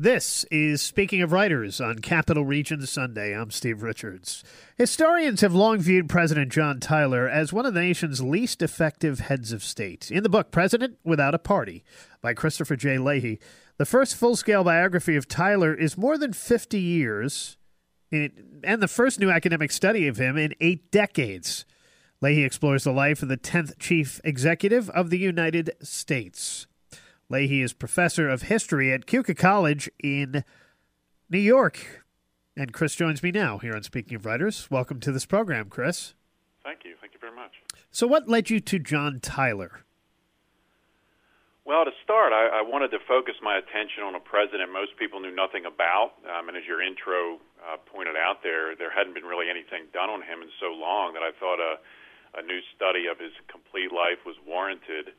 This is Speaking of Writers on Capital Region Sunday. I'm Steve Richards. Historians have long viewed President John Tyler as one of the nation's least effective heads of state. In the book President Without a Party by Christopher J. Leahy, the first full scale biography of Tyler is more than 50 years and the first new academic study of him in eight decades. Leahy explores the life of the 10th chief executive of the United States. Leahy is professor of history at Keuka College in New York. And Chris joins me now here on Speaking of Writers. Welcome to this program, Chris. Thank you. Thank you very much. So, what led you to John Tyler? Well, to start, I, I wanted to focus my attention on a president most people knew nothing about. Um, and as your intro uh, pointed out there, there hadn't been really anything done on him in so long that I thought a, a new study of his complete life was warranted.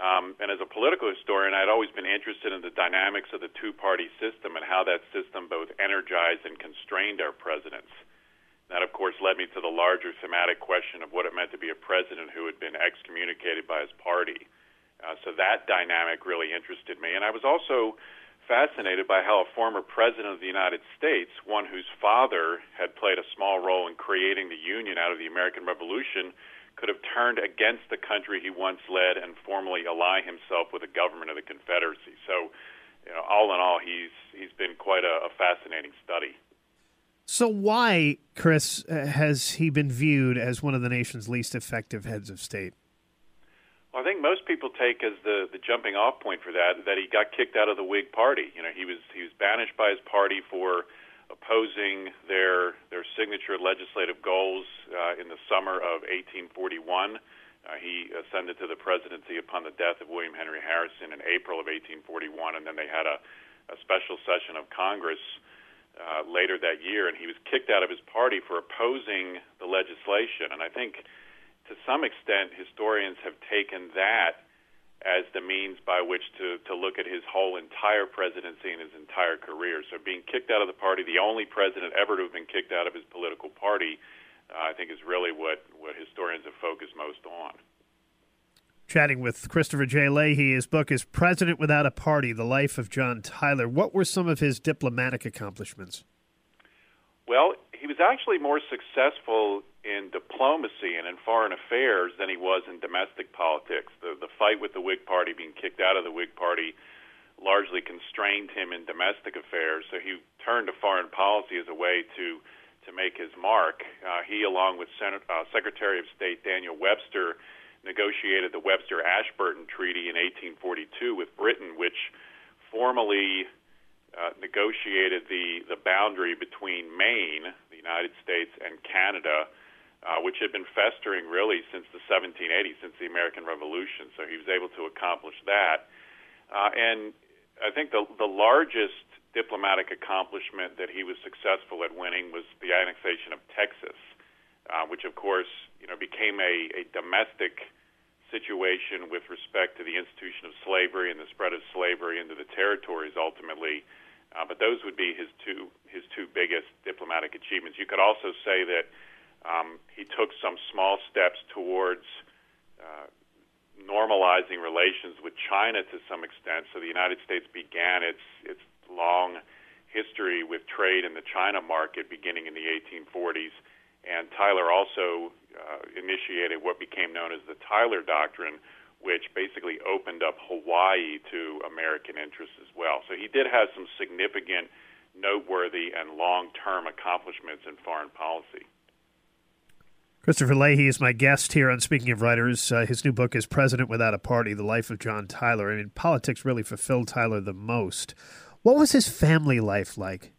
Um, and as a political historian, I'd always been interested in the dynamics of the two party system and how that system both energized and constrained our presidents. That, of course, led me to the larger thematic question of what it meant to be a president who had been excommunicated by his party. Uh, so that dynamic really interested me. And I was also fascinated by how a former president of the United States, one whose father had played a small role in creating the Union out of the American Revolution, could have turned against the country he once led and formally ally himself with the government of the Confederacy. So, you know, all in all, he's he's been quite a, a fascinating study. So, why, Chris, uh, has he been viewed as one of the nation's least effective heads of state? Well, I think most people take as the the jumping off point for that that he got kicked out of the Whig Party. You know, he was he was banished by his party for opposing their their signature legislative goals uh, in the summer of 1841. Uh, he ascended to the presidency upon the death of William Henry Harrison in April of 1841, and then they had a, a special session of Congress uh, later that year, and he was kicked out of his party for opposing the legislation. And I think, to some extent, historians have taken that as the means by which to, to look at his whole entire presidency and his entire career. So being kicked out of the party, the only president ever to have been kicked out of his political party, uh, I think is really what, what historians have focused most on. Chatting with Christopher J. Leahy, his book is President Without a Party The Life of John Tyler. What were some of his diplomatic accomplishments? Well, actually more successful in diplomacy and in foreign affairs than he was in domestic politics. The the fight with the Whig Party, being kicked out of the Whig Party, largely constrained him in domestic affairs. So he turned to foreign policy as a way to to make his mark. Uh, he, along with Senate, uh, Secretary of State Daniel Webster, negotiated the Webster-Ashburton Treaty in 1842 with Britain, which formally uh, negotiated the the boundary between Maine, United States, and Canada uh, which had been festering really since the 1780s, since the American Revolution. So he was able to accomplish that. Uh, and I think the, the largest diplomatic accomplishment that he was successful at winning was the annexation of Texas, uh, which of course you know became a, a domestic situation with respect to the institution of slavery and the spread of slavery into the territories ultimately. Uh, but those would be his two his two biggest diplomatic achievements. You could also say that um, he took some small steps towards uh, normalizing relations with China to some extent. So the United States began its its long history with trade in the China market beginning in the 1840s. And Tyler also uh, initiated what became known as the Tyler Doctrine, which basically opened up Hawaii to American interests as well. So he did have some significant, noteworthy, and long term accomplishments in foreign policy. Christopher Leahy is my guest here on Speaking of Writers. Uh, his new book is President Without a Party The Life of John Tyler. I mean, politics really fulfilled Tyler the most. What was his family life like?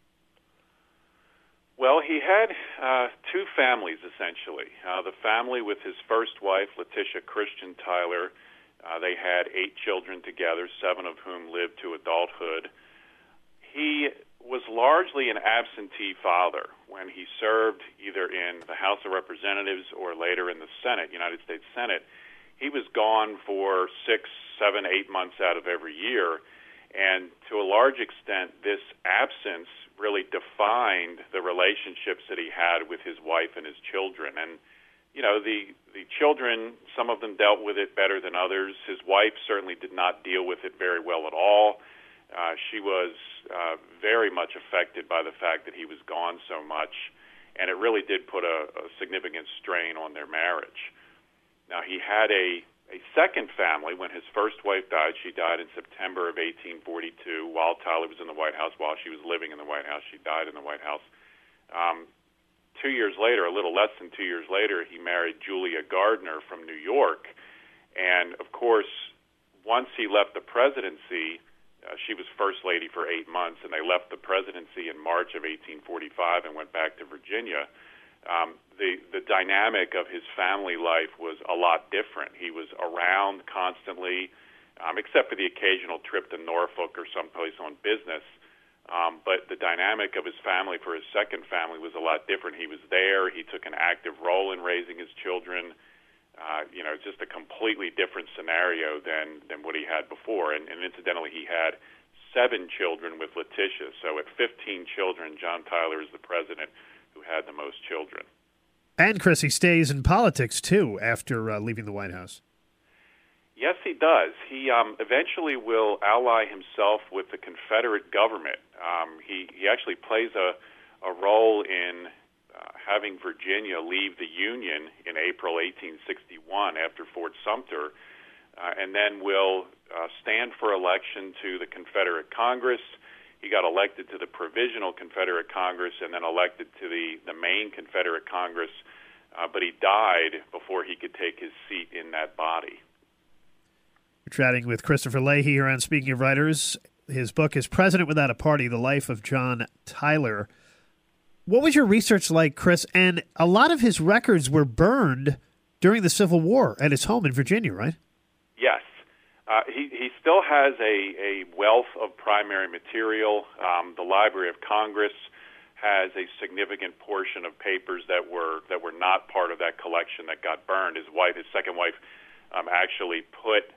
Well, he had uh, two families essentially. Uh, the family with his first wife, Letitia Christian Tyler. Uh, they had eight children together, seven of whom lived to adulthood. He was largely an absentee father when he served either in the House of Representatives or later in the Senate, United States Senate. He was gone for six, seven, eight months out of every year. And to a large extent, this absence really defined the relationships that he had with his wife and his children. And, you know, the, the children, some of them dealt with it better than others. His wife certainly did not deal with it very well at all. Uh, she was uh, very much affected by the fact that he was gone so much, and it really did put a, a significant strain on their marriage. Now, he had a, a second family when his first wife died. She died in September of 1842 while Tyler was in the White House, while she was living in the White House. She died in the White House. Um, two years later, a little less than two years later, he married Julia Gardiner from New York. And of course, once he left the presidency, uh, she was first lady for eight months, and they left the presidency in March of 1845 and went back to Virginia. Um, the the dynamic of his family life was a lot different. He was around constantly, um, except for the occasional trip to Norfolk or someplace on business. Um, but the dynamic of his family for his second family was a lot different. He was there. He took an active role in raising his children uh, you know, it's just a completely different scenario than than what he had before. And, and incidentally, he had seven children with Letitia. So at 15 children, John Tyler is the president who had the most children. And Chris, he stays in politics too after uh, leaving the White House. Yes, he does. He um, eventually will ally himself with the Confederate government. Um, he he actually plays a a role in having Virginia leave the Union in April 1861 after Fort Sumter, uh, and then will uh, stand for election to the Confederate Congress. He got elected to the Provisional Confederate Congress and then elected to the, the main Confederate Congress, uh, but he died before he could take his seat in that body. We're chatting with Christopher Leahy here on Speaking of Writers. His book is President Without a Party The Life of John Tyler. What was your research like, Chris? And a lot of his records were burned during the Civil War at his home in Virginia, right? Yes. Uh, he, he still has a, a wealth of primary material. Um, the Library of Congress has a significant portion of papers that were that were not part of that collection that got burned. His wife, his second wife, um, actually put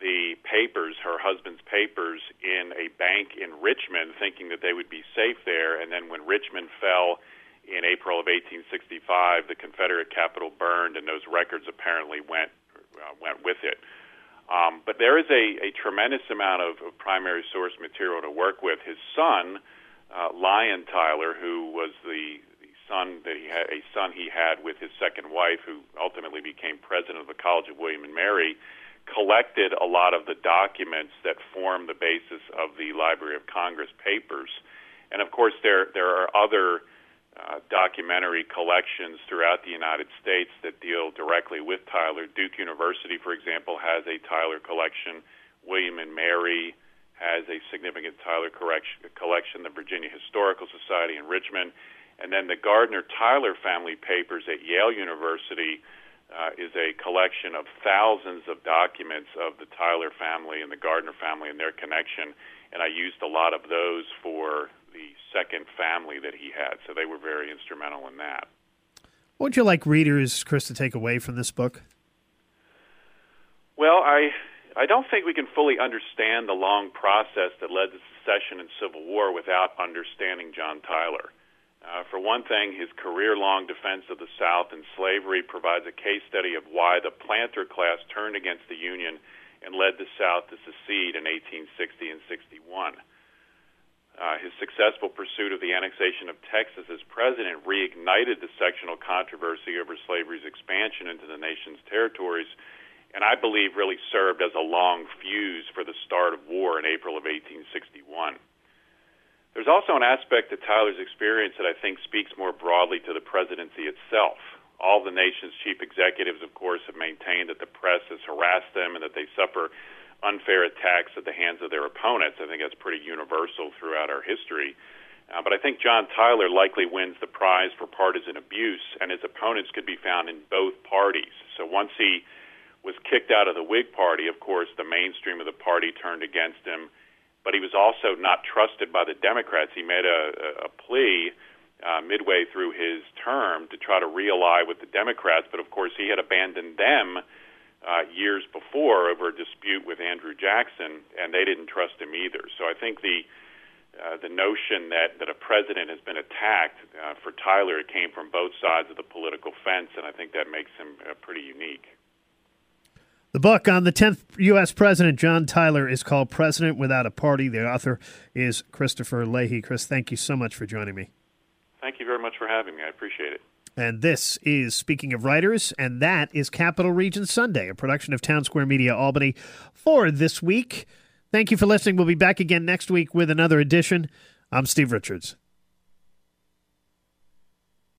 the papers, her husband's papers, in a bank in Richmond, thinking that they would be safe there. And then when Richmond fell in April of 1865, the Confederate capital burned, and those records apparently went uh, went with it. Um, but there is a, a tremendous amount of, of primary source material to work with. His son, uh, Lyon Tyler, who was the, the son that he had, a son he had with his second wife, who ultimately became president of the College of William and Mary collected a lot of the documents that form the basis of the Library of Congress papers. And of course, there there are other uh, documentary collections throughout the United States that deal directly with Tyler. Duke University, for example, has a Tyler collection. William and Mary has a significant Tyler collection. The Virginia Historical Society in Richmond, and then the Gardiner Tyler family papers at Yale University uh, is a collection of thousands of documents of the Tyler family and the Gardiner family and their connection, and I used a lot of those for the second family that he had, so they were very instrumental in that. What would you like readers, Chris, to take away from this book? Well, I I don't think we can fully understand the long process that led to secession and civil war without understanding John Tyler. Uh, for one thing, his career long defense of the South and slavery provides a case study of why the planter class turned against the Union and led the South to secede in 1860 and 61. Uh, his successful pursuit of the annexation of Texas as president reignited the sectional controversy over slavery's expansion into the nation's territories, and I believe really served as a long fuse for the start of war in April of 1861. There's also an aspect to Tyler's experience that I think speaks more broadly to the presidency itself. All the nation's chief executives, of course, have maintained that the press has harassed them and that they suffer unfair attacks at the hands of their opponents. I think that's pretty universal throughout our history. Uh, but I think John Tyler likely wins the prize for partisan abuse, and his opponents could be found in both parties. So once he was kicked out of the Whig Party, of course, the mainstream of the party turned against him but he was also not trusted by the Democrats. He made a, a plea uh, midway through his term to try to really with the Democrats, but of course he had abandoned them uh, years before over a dispute with Andrew Jackson, and they didn't trust him either. So I think the uh, the notion that, that a president has been attacked uh, for Tyler it came from both sides of the political fence, and I think that makes him uh, pretty unique. The book on the 10th U.S. President, John Tyler, is called President Without a Party. The author is Christopher Leahy. Chris, thank you so much for joining me. Thank you very much for having me. I appreciate it. And this is Speaking of Writers, and that is Capital Region Sunday, a production of Town Square Media Albany for this week. Thank you for listening. We'll be back again next week with another edition. I'm Steve Richards.